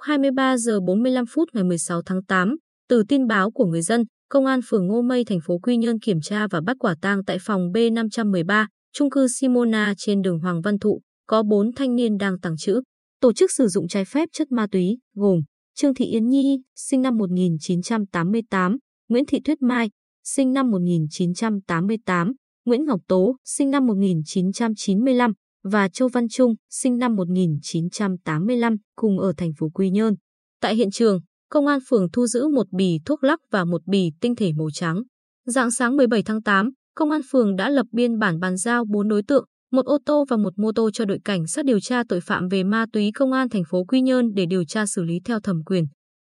23 giờ 45 phút ngày 16 tháng 8, từ tin báo của người dân, Công an phường Ngô Mây thành phố Quy Nhơn kiểm tra và bắt quả tang tại phòng B513, trung cư Simona trên đường Hoàng Văn Thụ, có 4 thanh niên đang tàng trữ, tổ chức sử dụng trái phép chất ma túy, gồm Trương Thị Yến Nhi, sinh năm 1988, Nguyễn Thị Thuyết Mai, sinh năm 1988, Nguyễn Ngọc Tố, sinh năm 1995 và Châu Văn Trung, sinh năm 1985, cùng ở thành phố Quy Nhơn. Tại hiện trường, công an phường thu giữ một bì thuốc lắc và một bì tinh thể màu trắng. Dạng sáng 17 tháng 8, công an phường đã lập biên bản bàn giao 4 đối tượng, một ô tô và một mô tô cho đội cảnh sát điều tra tội phạm về ma túy công an thành phố Quy Nhơn để điều tra xử lý theo thẩm quyền.